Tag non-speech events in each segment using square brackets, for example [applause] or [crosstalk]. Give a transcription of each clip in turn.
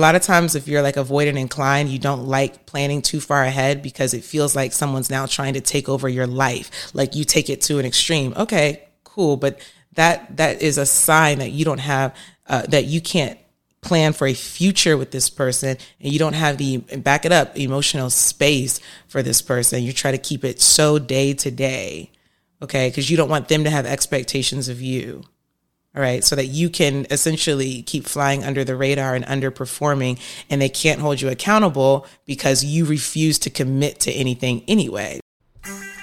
a lot of times if you're like avoidant inclined, you don't like planning too far ahead because it feels like someone's now trying to take over your life. Like you take it to an extreme. Okay, cool, but that that is a sign that you don't have uh, that you can't plan for a future with this person and you don't have the back it up emotional space for this person you try to keep it so day to day okay because you don't want them to have expectations of you all right so that you can essentially keep flying under the radar and underperforming and they can't hold you accountable because you refuse to commit to anything anyway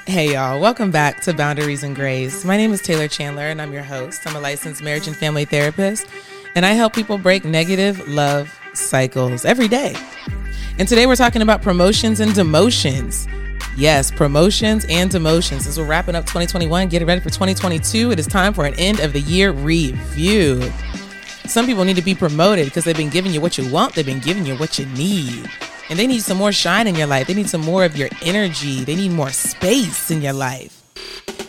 Hey, y'all. Welcome back to Boundaries and Grace. My name is Taylor Chandler, and I'm your host. I'm a licensed marriage and family therapist, and I help people break negative love cycles every day. And today we're talking about promotions and demotions. Yes, promotions and demotions. As we're wrapping up 2021, getting ready for 2022, it is time for an end of the year review. Some people need to be promoted because they've been giving you what you want, they've been giving you what you need and they need some more shine in your life. They need some more of your energy. They need more space in your life.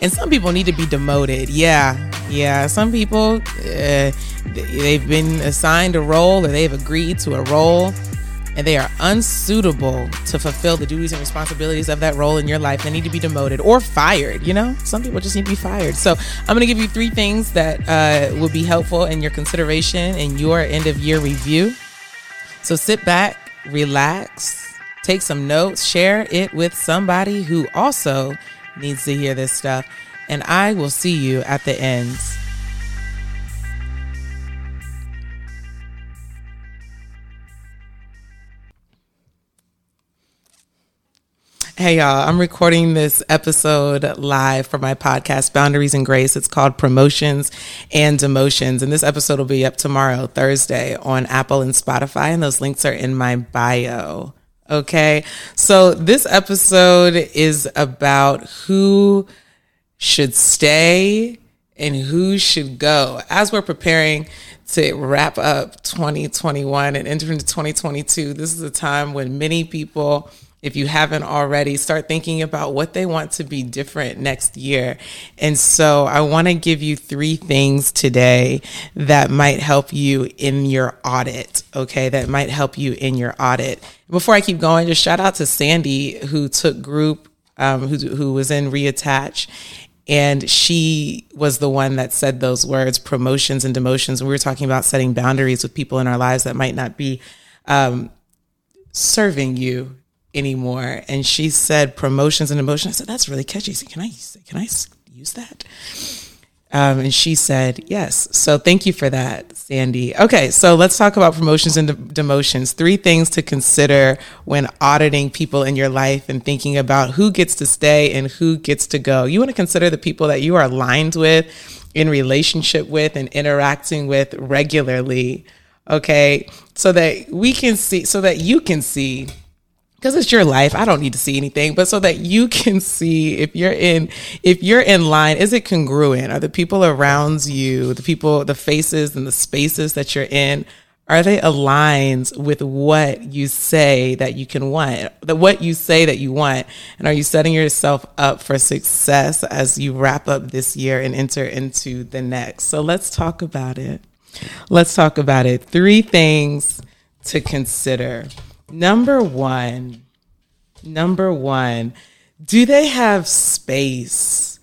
And some people need to be demoted. Yeah, yeah. Some people, uh, they've been assigned a role or they've agreed to a role and they are unsuitable to fulfill the duties and responsibilities of that role in your life. They need to be demoted or fired. You know, some people just need to be fired. So I'm going to give you three things that uh, will be helpful in your consideration in your end of year review. So sit back, relax, take some notes, share it with somebody who also needs to hear this stuff. And I will see you at the ends. Hey, y'all. I'm recording this episode live for my podcast, Boundaries and Grace. It's called Promotions and Demotions. And this episode will be up tomorrow, Thursday, on Apple and Spotify. And those links are in my bio. Okay. So this episode is about who should stay and who should go. As we're preparing to wrap up 2021 and enter into 2022, this is a time when many people if you haven't already, start thinking about what they want to be different next year. And so I want to give you three things today that might help you in your audit. Okay. That might help you in your audit. Before I keep going, just shout out to Sandy who took group, um, who, who was in reattach and she was the one that said those words promotions and demotions. We were talking about setting boundaries with people in our lives that might not be um, serving you anymore. And she said promotions and emotions. I said, that's really catchy. Said, can I, can I use that? Um, and she said, yes. So thank you for that, Sandy. Okay, so let's talk about promotions and de- demotions. Three things to consider when auditing people in your life and thinking about who gets to stay and who gets to go. You want to consider the people that you are aligned with, in relationship with, and interacting with regularly. Okay, so that we can see, so that you can see because it's your life i don't need to see anything but so that you can [laughs] see if you're in if you're in line is it congruent? Are the people around you the people the faces and the spaces that you're in are they aligned with what you say that you can want the what you say that you want? And are you setting yourself up for success as you wrap up this year and enter into the next? So let's talk about it. Let's talk about it. Three things to consider Number one, number one, do they have space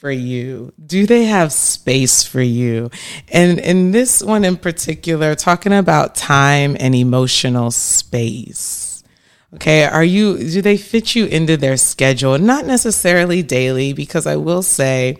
for you? Do they have space for you? And in this one in particular, talking about time and emotional space. Okay, are you do they fit you into their schedule? Not necessarily daily, because I will say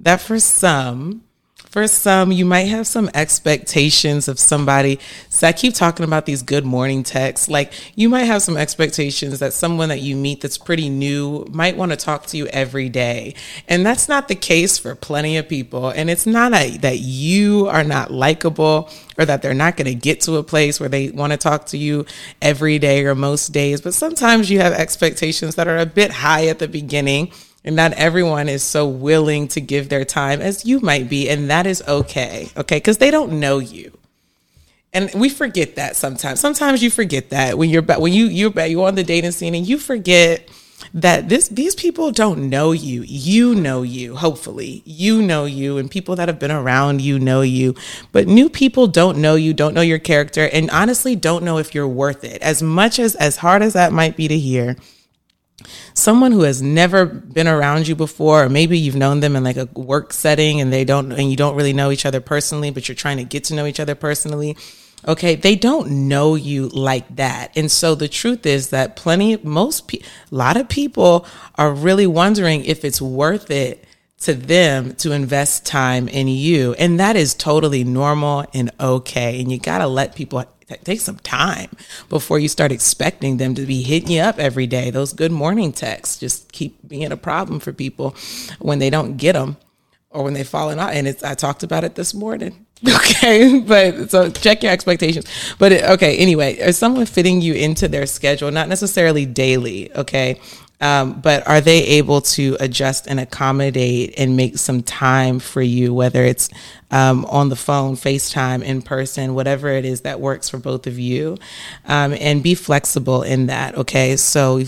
that for some, for some, you might have some expectations of somebody. So I keep talking about these good morning texts. Like you might have some expectations that someone that you meet that's pretty new might want to talk to you every day. And that's not the case for plenty of people. And it's not a, that you are not likable or that they're not going to get to a place where they want to talk to you every day or most days. But sometimes you have expectations that are a bit high at the beginning and not everyone is so willing to give their time as you might be. And that is okay. Okay. Because they don't know you. And we forget that sometimes. Sometimes you forget that when you're when you you're you're on the dating scene and you forget that this these people don't know you. You know you, hopefully. You know you and people that have been around you know you. But new people don't know you, don't know your character and honestly don't know if you're worth it. As much as as hard as that might be to hear, someone who has never been around you before or maybe you've known them in like a work setting and they don't and you don't really know each other personally but you're trying to get to know each other personally okay they don't know you like that. And so the truth is that plenty most a lot of people are really wondering if it's worth it to them to invest time in you. And that is totally normal and okay. And you got to let people take some time before you start expecting them to be hitting you up every day those good morning texts just keep being a problem for people when they don't get them or when they've fallen out and it's i talked about it this morning [laughs] Okay, but so check your expectations. But okay, anyway, is someone fitting you into their schedule? Not necessarily daily, okay, um, but are they able to adjust and accommodate and make some time for you, whether it's um, on the phone, FaceTime, in person, whatever it is that works for both of you, um, and be flexible in that. Okay, so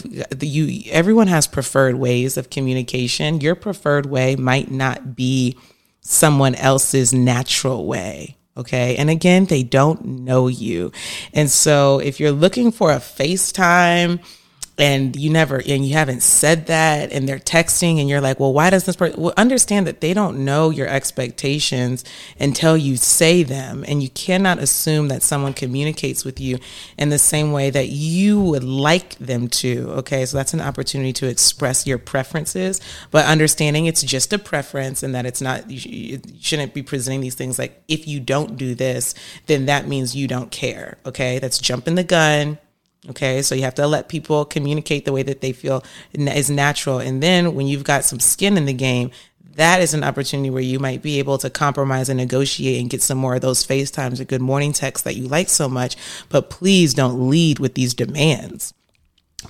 you everyone has preferred ways of communication. Your preferred way might not be someone else's natural way. Okay. And again, they don't know you. And so if you're looking for a FaceTime, and you never and you haven't said that and they're texting and you're like well why does this person well understand that they don't know your expectations until you say them and you cannot assume that someone communicates with you in the same way that you would like them to okay? So that's an opportunity to express your preferences but understanding it's just a preference and that it's not you shouldn't be presenting these things like if you don't do this then that means you don't care okay? That's jumping the gun Okay, so you have to let people communicate the way that they feel is natural. And then when you've got some skin in the game, that is an opportunity where you might be able to compromise and negotiate and get some more of those FaceTimes or good morning texts that you like so much. But please don't lead with these demands.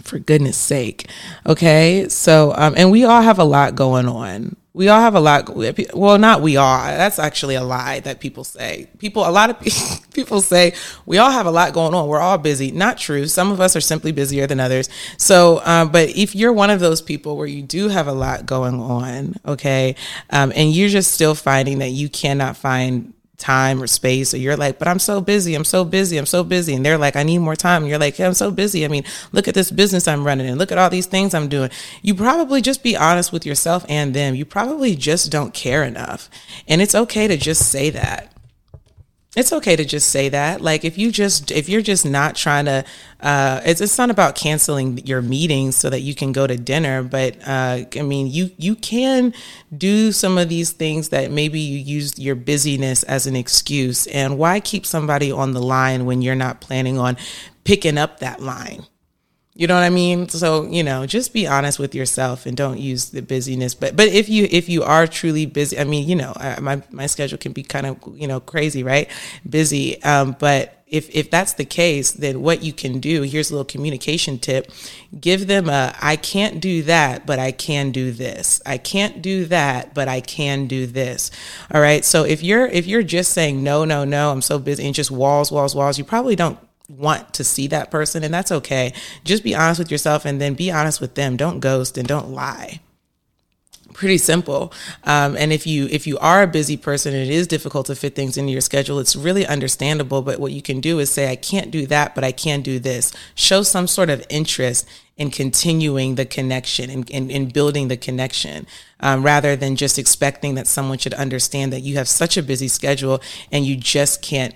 For goodness sake. Okay. So, um, and we all have a lot going on we all have a lot well not we all that's actually a lie that people say. People a lot of [laughs] people say we all have a lot going on. We're all busy. Not true. Some of us are simply busier than others. So um, but if you're one of those people where you do have a lot going on okay um, and you're just still finding that you cannot find time or space or you're like but i'm so busy i'm so busy i'm so busy and they're like i need more time and you're like i'm so busy. I mean look at this business i'm running and look at all these things i'm doing. You probably just be honest with yourself and them. You probably just don't care enough. And it's okay to just say that it's okay to just say that. Like if you just if you're just not trying to uh it's, it's not about canceling your meetings so that you can go to dinner but uh i mean you you can do some of these things that maybe you use your busyness as an excuse. And why keep somebody on the line when you're not planning on picking up that line you know what I mean? So, you know, just be honest with yourself and don't use the busyness. But but if you if you are truly busy, I mean, you know, I, my my schedule can be kind of, you know, crazy, right? Busy. Um, but if if that's the case, then what you can do, here's a little communication tip. Give them a I can't do that, but I can do this. I can't do that, but I can do this. All right? So if you're if you're just saying no, no, no, I'm so busy and just walls, walls, walls, you probably don't want to see that person and that's okay. Just be honest with yourself and then be honest with them. Don't ghost and don't lie. Pretty simple. Um, and if you if you are a busy person and it is difficult to fit things into your schedule. It's really understandable but what you can do is say i can't do that but i can do this. Show some sort of interest in continuing the connection and in, in, in, building the connection um, rather than just expecting that someone should understand that you have such a busy schedule and you just can't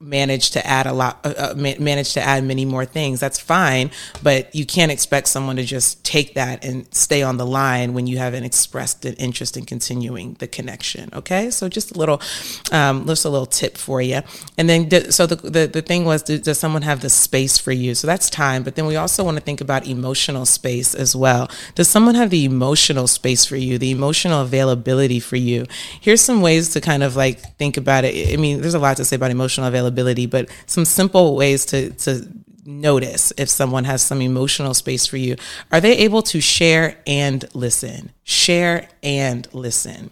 manage to add a lot uh, uh manage to add many more things that's fine but you can't expect someone to just take that and stay on the line when you haven't expressed an interest in continuing the connection okay? So just a little um, just a little tip for you and then so the, the the thing was does someone have the space for you? So that's time but then we also want to think about emotional space as well. Does someone have the emotional space for you the emotional availability for you? Here's some ways to kind of like think about it. I mean there's a lot to say about emotional availability availability, but some simple ways to, to notice if someone has some emotional space for you. Are they able to share and listen? Share and listen.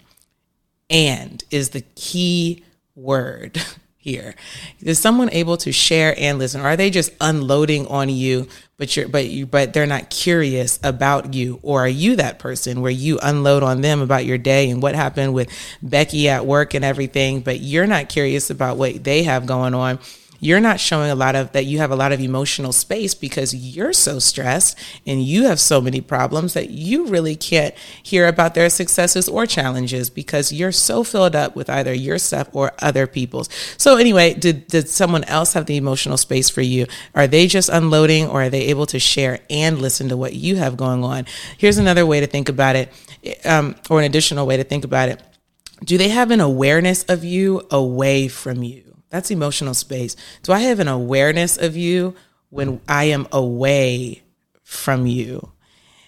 And is the key word [laughs] here? Is someone able to share and listen? Or are they just unloading on you, but you're but you but they're not curious about you? Or are you that person where you unload on them about your day and what happened with Becky at work and everything, but you're not curious about what they have going on? You're not showing a lot of that you have a lot of emotional space because you're so stressed and you have so many problems that you really can't hear about their successes or challenges because you're so filled up with either your stuff or other people's. So anyway, did did someone else have the emotional space for you? Are they just unloading or are they able to share and listen to what you have going on? Here's another way to think about it, um, or an additional way to think about it. Do they have an awareness of you away from you? That's emotional space. Do I have an awareness of you when I am away from you?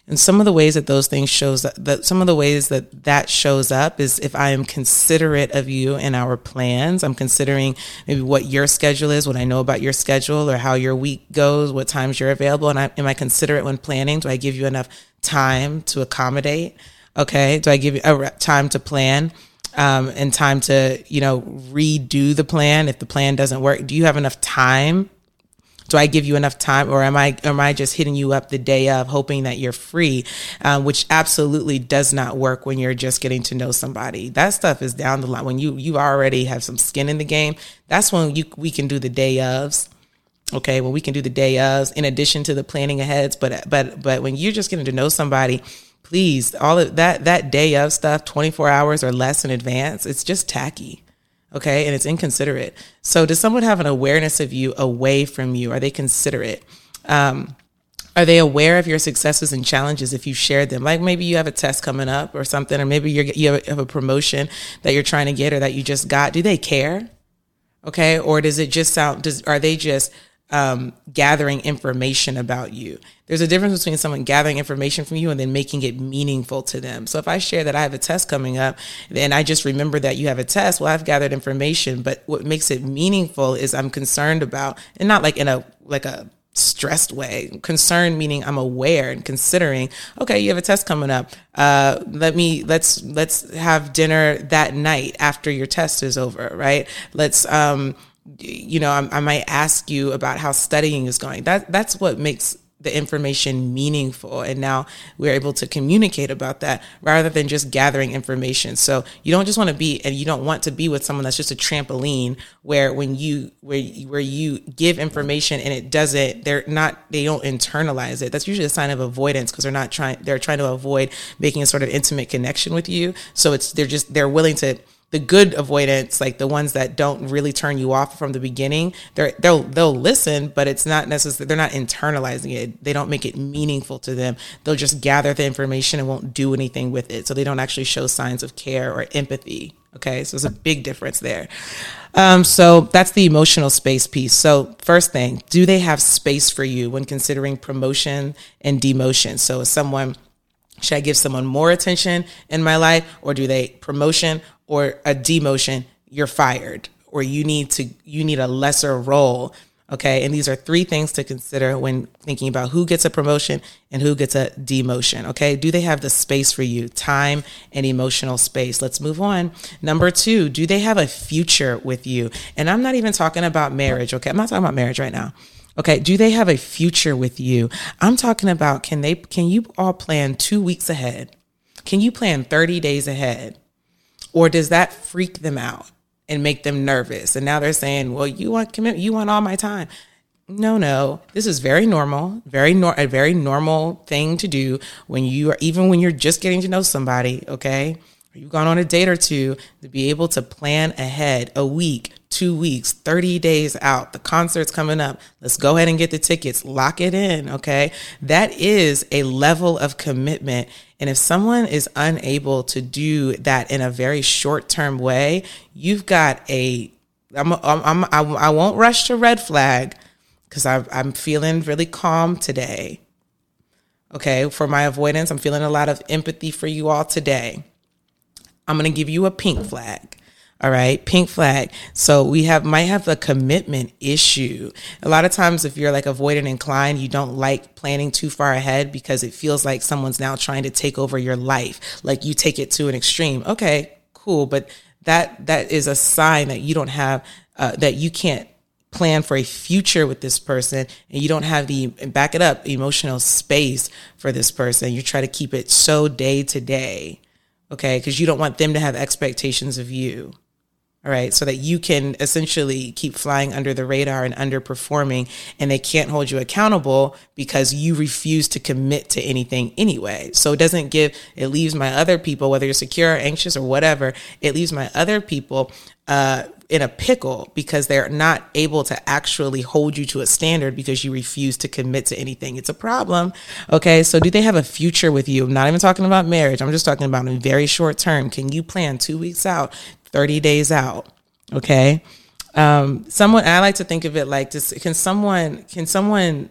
And some of the ways that those things shows that, that some of the ways that that shows up is if I am considerate of you and our plans. I'm considering maybe what your schedule is, what I know about your schedule or how your week goes, what times you're available. And I, am I considerate when planning? Do I give you enough time to accommodate? Okay. Do I give you a time to plan? Um, and time to you know redo the plan if the plan doesn't work do you have enough time do I give you enough time, or am I am I just hitting you up the day of, hoping that you're free, um, which absolutely does not work when you're just getting to know somebody. That stuff is down the line when you you already have some skin in the game. That's when you we can do the day ofs. Okay, well we can do the day ofs in addition to the planning ahead. But but but when you're just getting to know somebody please all of that that day of stuff 24 hours or less in advance it's just tacky okay? And it's inconsiderate. So does someone have an awareness of you away from you? Are they considerate? Um, are they aware of your successes and challenges if you shared them? Like maybe you have a test coming up or something or maybe you have a promotion that you're trying to get or that you just got. Do they care? Okay? Or does it just sound does are they just um, gathering information about you. There's a difference between someone gathering information from you and then making it meaningful to them. So if I share that I have a test coming up and I just remember that you have a test, well, I've gathered information, but what makes it meaningful is I'm concerned about, and not like in a, like a, stressed way concerned meaning i'm aware and considering okay you have a test coming up uh, let me let's let's have dinner that night after your test is over right let's um you know, I, I, might ask you about how studying is going. That that's what makes the information meaningful. And now we're able to communicate about that rather than just gathering information. So you don't just want to be, and you don't want to be with someone that's just a trampoline where when you, where, where you give information and it doesn't, they're not, they don't internalize it. That's usually a sign of avoidance because they're not trying, they're trying to avoid making a sort of intimate connection with you. So it's, they're just, they're willing to, the good avoidance, like the ones that don't really turn you off from the beginning, they're they'll they'll listen, but it's not necessarily they're not internalizing it. They don't make it meaningful to them. They'll just gather the information and won't do anything with it. So they don't actually show signs of care or empathy. Okay, so there's a big difference there. Um, so that's the emotional space piece. So first thing, do they have space for you when considering promotion and demotion? So is someone should I give someone more attention in my life or do they promotion or a demotion, you're fired or you need to you need a lesser role. Okay. And these are three things to consider when thinking about who gets a promotion and who gets a demotion. Okay. Do they have the space for you? Time and emotional space. Let's move on. Number two, do they have a future with you? And I'm not even talking about marriage. Okay. I'm not talking about marriage right now. Okay. Do they have a future with you? I'm talking about can they, can you all plan two weeks ahead? Can you plan 30 days ahead? Or does that freak them out and make them nervous? And now they're saying, well, you want commit, you want all my time. No, no. This is very normal, very nor- a very normal thing to do when you are even when you're just getting to know somebody, okay? you've gone on a date or two to be able to plan ahead a week, two weeks, 30 days out. The concert's coming up. Let's go ahead and get the tickets, lock it in. Okay. That is a level of commitment. And if someone is unable to do that in a very short term way, you've got a, I'm, I'm, I'm, I won't rush to red flag because I'm feeling really calm today. Okay. For my avoidance, I'm feeling a lot of empathy for you all today. I'm going to give you a pink flag. All right, pink flag. So we have might have a commitment issue. A lot of times, if you're like avoidant inclined, you don't like planning too far ahead because it feels like someone's now trying to take over your life. Like you take it to an extreme. Okay, cool, but that that is a sign that you don't have uh, that you can't plan for a future with this person and you don't have the back it up emotional space for this person you try to keep it so day to day okay because you don't want them to have expectations of you all right so that you can essentially keep flying under the radar and underperforming and they can't hold you accountable because you refuse to commit to anything anyway so it doesn't give it leaves my other people whether you're secure or anxious or whatever it leaves my other people uh, in a pickle because they're not able to actually hold you to a standard because you refuse to commit to anything. It's a problem. Okay. So do they have a future with you? I'm not even talking about marriage. I'm just talking about in very short term. Can you plan two weeks out, 30 days out? Okay. Um, someone, I like to think of it like this. Can someone, can someone,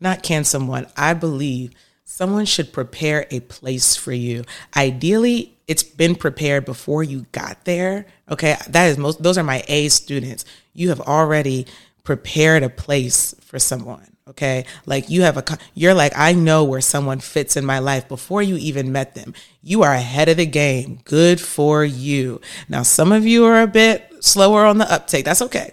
not can someone, I believe someone should prepare a place for you. Ideally, it's been prepared before you got there. Okay. That is most, those are my A students. You have already prepared a place for someone. Okay. Like you have a, you're like, I know where someone fits in my life before you even met them. You are ahead of the game. Good for you. Now, some of you are a bit slower on the uptake. That's okay.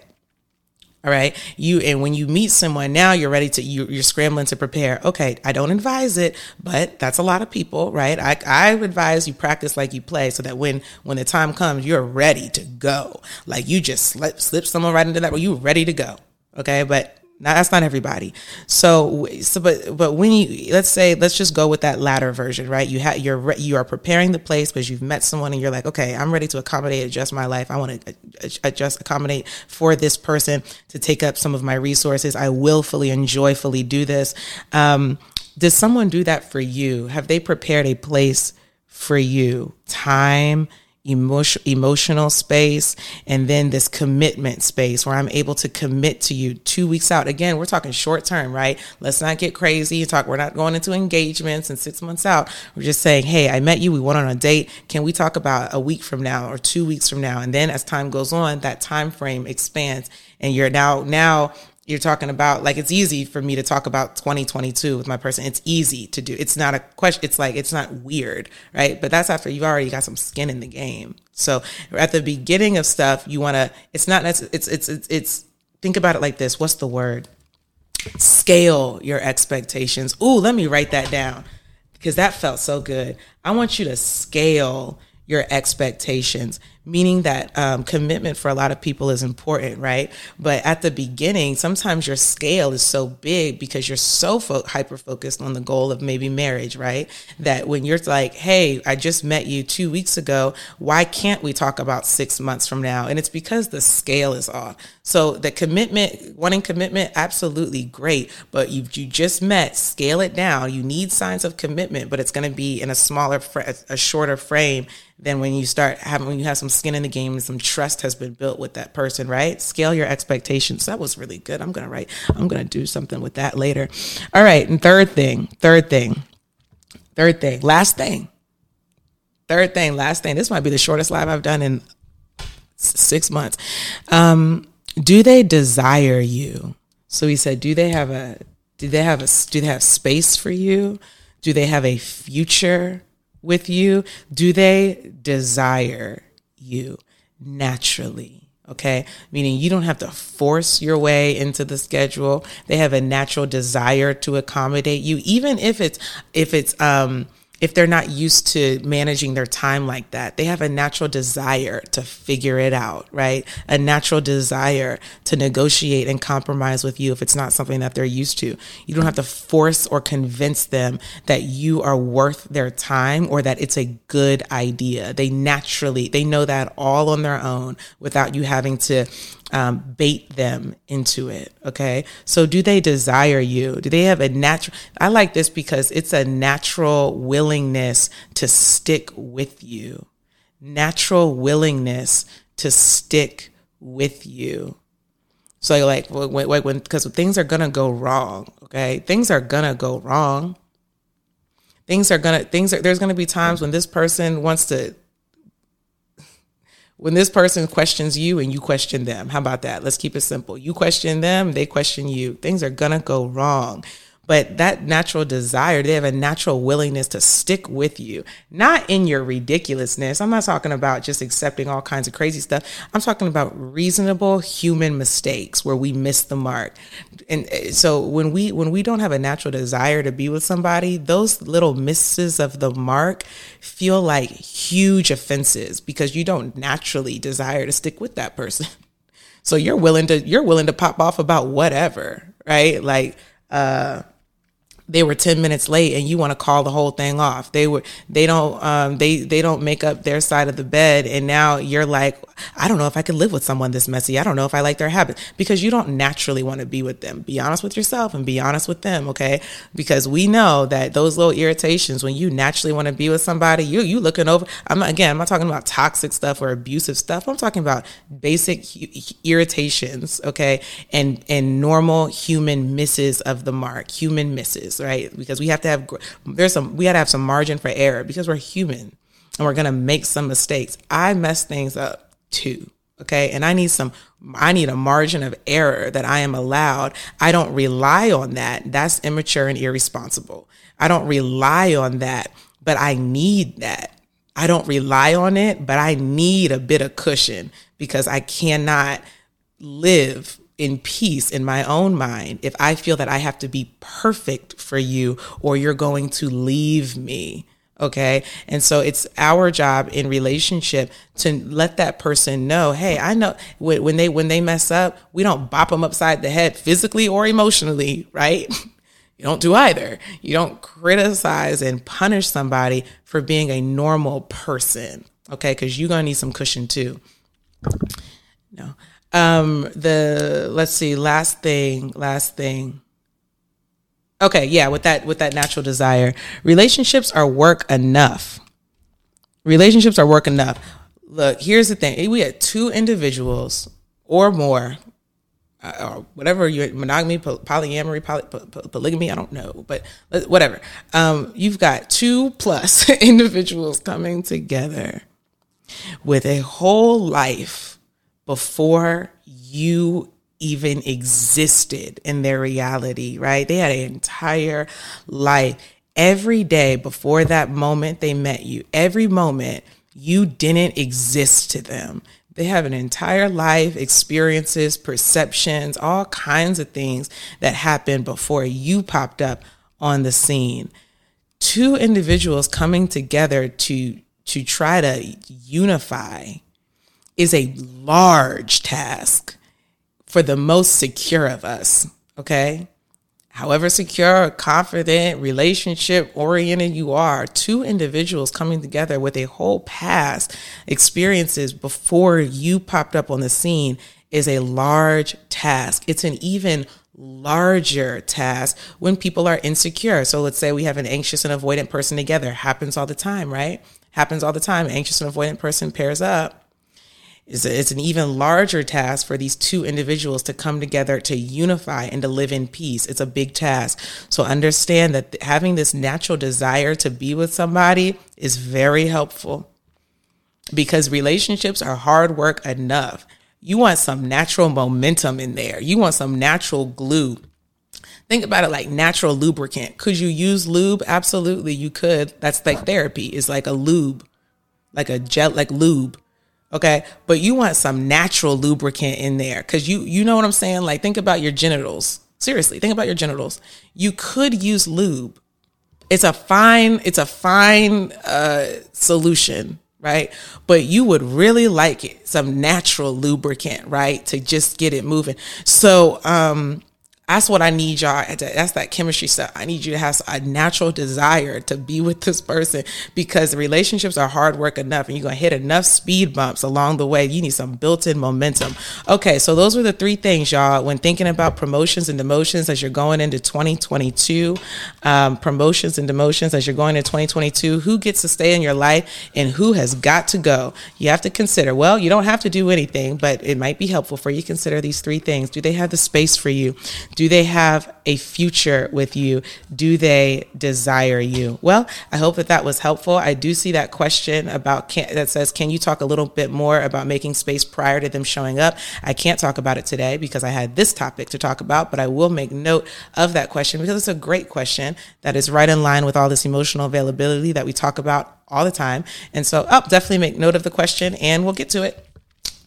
All right. You, and when you meet someone now, you're ready to, you, you're scrambling to prepare. Okay. I don't advise it, but that's a lot of people, right? I, I advise you practice like you play so that when, when the time comes, you're ready to go. Like you just slip, slip someone right into that where you're ready to go. Okay. But now, that's not everybody. So, so, but, but when you, let's say, let's just go with that latter version, right? You have, you're, you are preparing the place because you've met someone and you're like, okay, I'm ready to accommodate, adjust my life. I want to adjust, accommodate for this person to take up some of my resources. I willfully and joyfully do this. Um, does someone do that for you? Have they prepared a place for you? Time, emotion, emotional space and then this commitment space where I'm able to commit to you two weeks out. Again, we're talking short term, right? Let's not get crazy. Talk. We're not going into engagements and six months out. We're just saying, hey, I met you. We went on a date. Can we talk about a week from now or two weeks from now? And then as time goes on, that time frame expands and you're now now you're talking about like it's easy for me to talk about 2022 with my person. It's easy to do. It's not a question it's like it's not weird right? But that's after you've already got some skin in the game. So at the beginning of stuff you want to it's not it's, it's it's it's it's think about it like this. What's the word? Scale your expectations. Ooh let me write that down because that felt so good. I want you to scale your expectations meaning that um, commitment for a lot of people is important, right? But at the beginning, sometimes your scale is so big because you're so fo- hyper focused on the goal of maybe marriage, right? That when you're like, hey, I just met you two weeks ago, why can't we talk about six months from now? And it's because the scale is off. So the commitment, wanting commitment, absolutely great. But you you just met, scale it down. You need signs of commitment, but it's going to be in a smaller, a shorter frame than when you start having when you have some skin in the game and some trust has been built with that person, right? Scale your expectations. That was really good. I'm gonna write. I'm gonna do something with that later. All right. And third thing. Third thing. Third thing. Last thing. Third thing. Last thing. This might be the shortest live I've done in six months. Um, do they desire you? So he said, do they have a do they have a do they have space for you? Do they have a future? With you? Do they desire you naturally? Okay. Meaning you don't have to force your way into the schedule. They have a natural desire to accommodate you, even if it's, if it's, um, if they're not used to managing their time like that, they have a natural desire to figure it out, right? A natural desire to negotiate and compromise with you if it's not something that they're used to. You don't have to force or convince them that you are worth their time or that it's a good idea. They naturally, they know that all on their own without you having to um, bait them into it. Okay. So do they desire you? Do they have a natural, I like this because it's a natural willingness to stick with you, natural willingness to stick with you. So like, when, when, because things are going to go wrong. Okay. Things are going to go wrong. Things are going to, things are, there's going to be times when this person wants to when this person questions you and you question them. How about that? Let's keep it simple. You question them, they question you. Things are going to go wrong. But that natural desire, they have a natural willingness to stick with you, not in your ridiculousness. I'm not talking about just accepting all kinds of crazy stuff. I'm talking about reasonable human mistakes where we miss the mark. And eh, so when we when we don't have a natural desire to be with somebody, those little misses of the mark feel like huge offenses because you don't naturally desire to stick with that person. [laughs] So you're willing to you're willing to pop off about whatever, right? Like uh they were 10 minutes late and you want to call the whole thing off. They were they don't um, they they don't make up their side of the bed and now you're like i don't know if i could live with someone this messy. I don't know if i like their habits because you don't naturally want to be with them. Be honest with yourself and be honest with them okay? Because we know that those little irritations when you naturally want to be with somebody you you looking over i'm again i'm not talking about toxic stuff or abusive stuff. I'm talking about basic irritations okay? And and normal human misses of the mark human misses right? Because we have to have there's some we got to have some margin for error because we're human and we're gonna make some mistakes. I mess things up too. Okay. And I need some, I need a margin of error that I am allowed. I don't rely on that. That's immature and irresponsible. I don't rely on that, but I need that. I don't rely on it, but I need a bit of cushion because I cannot live in peace in my own mind if I feel that I have to be perfect for you or you're going to leave me. Okay. And so it's our job in relationship to let that person know, Hey, I know when they, when they mess up, we don't bop them upside the head physically or emotionally, right? [laughs] You don't do either. You don't criticize and punish somebody for being a normal person. Okay. Cause you're going to need some cushion too. No. Um, the let's see, last thing, last thing. Okay, yeah, with that with that natural desire, relationships are work enough. Relationships are work enough. Look, here's the thing: we had two individuals or more, uh, or whatever your monogamy, polyamory, poly, polygamy. I don't know, but whatever. Um, you've got two plus [laughs] individuals coming together with a whole life before you even existed in their reality, right? They had an entire life. Every day before that moment they met you, every moment you didn't exist to them. They have an entire life, experiences, perceptions, all kinds of things that happened before you popped up on the scene. Two individuals coming together to to try to unify is a large task for the most secure of us. Okay. However secure, confident, relationship oriented you are, two individuals coming together with a whole past experiences before you popped up on the scene is a large task. It's an even larger task when people are insecure. So let's say we have an anxious and avoidant person together. Happens all the time, right? Happens all the time. Anxious and avoidant person pairs up it's, it's an even larger task for these two individuals to come together to unify and to live in peace. It's a big task. So understand that having this natural desire to be with somebody is very helpful because relationships are hard work enough. You want some natural momentum in there. You want some natural glue. Think about it like natural lubricant. Could you use lube? Absolutely, you could. That's like therapy. It's like a lube, like a gel, like lube. Okay. But you want some natural lubricant in there. Cause you, you know what I'm saying? Like think about your genitals. Seriously, think about your genitals. You could use lube. It's a fine, it's a fine uh, solution, right? But you would really like it, some natural lubricant, right? To just get it moving. So um that's what I need y'all. That's that chemistry stuff. I need you to have a natural desire to be with this person because relationships are hard work enough and you're going to hit enough speed bumps along the way. You need some built in momentum. Okay, so those were the three things, y'all, when thinking about promotions and demotions as you're going into 2022. Um, promotions and demotions as you're going into 2022. Who gets to stay in your life and who has got to go? You have to consider, well, you don't have to do anything, but it might be helpful for you to consider these three things. Do they have the space for you? Do they have a future with you? Do they desire you? Well, I hope that that was helpful. I do see that question about can, that says, "Can you talk a little bit more about making space prior to them showing up?" I can't talk about it today because I had this topic to talk about, but I will make note of that question because it's a great question that is right in line with all this emotional availability that we talk about all the time. And so, I'll definitely make note of the question and we'll get to it.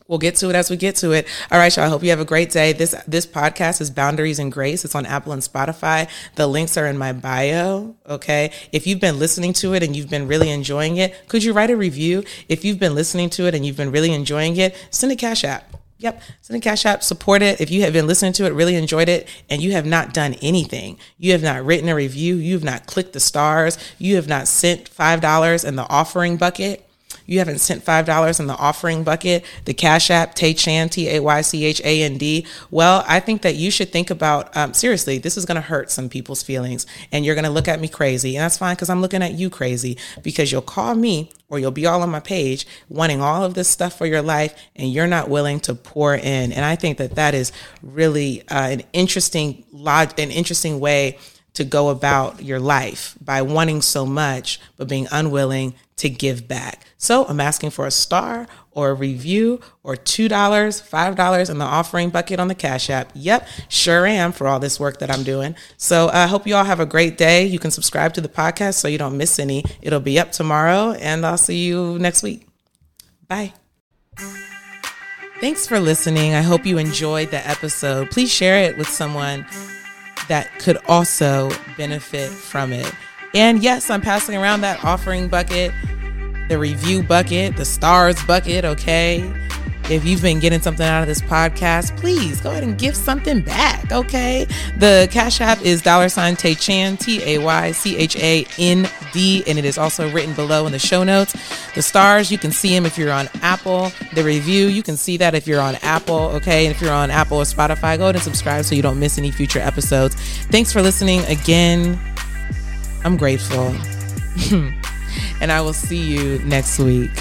We'll get to it as we get to it. All right, y'all. I hope you have a great day. This this podcast is Boundaries and Grace. It's on Apple and Spotify. The links are in my bio. Okay. If you've been listening to it and you've been really enjoying it, could you write a review? If you've been listening to it and you've been really enjoying it, send a cash app. Yep, send a cash app, support it. If you have been listening to it, really enjoyed it, and you have not done anything, you have not written a review, you have not clicked the stars, you have not sent $5 in the offering bucket, you haven't sent $5 in the offering bucket, the Cash App, Tay Chan, T A Y C H A N D, well, I think that you should think about um, seriously, this is going to hurt some people's feelings. And you're going to look at me crazy. And that's fine because I'm looking at you crazy because you'll call me or you'll be all on my page wanting all of this stuff for your life and you're not willing to pour in. And I think that that is really uh, an interesting log- an interesting way to go about your life by wanting so much but being unwilling to give back. So I'm asking for a star or a review or $2, $5 in the offering bucket on the Cash App. Yep, sure am for all this work that I'm doing. So I hope you all have a great day. You can subscribe to the podcast so you don't miss any. It'll be up tomorrow, and I'll see you next week. Bye. Thanks for listening. I hope you enjoyed the episode. Please share it with someone that could also benefit from it. And yes, I'm passing around that offering bucket, the review bucket, the stars bucket, okay? If you've been getting something out of this podcast, please go ahead and give something back, okay? The Cash App is dollar sign Tay Chan, T A Y C H A N D, and it is also written below in the show notes. The stars, you can see them if you're on Apple. The review, you can see that if you're on Apple, okay? And if you're on Apple or Spotify, go ahead and subscribe so you don't miss any future episodes. Thanks for listening again. I'm grateful. [laughs] and I will see you next week.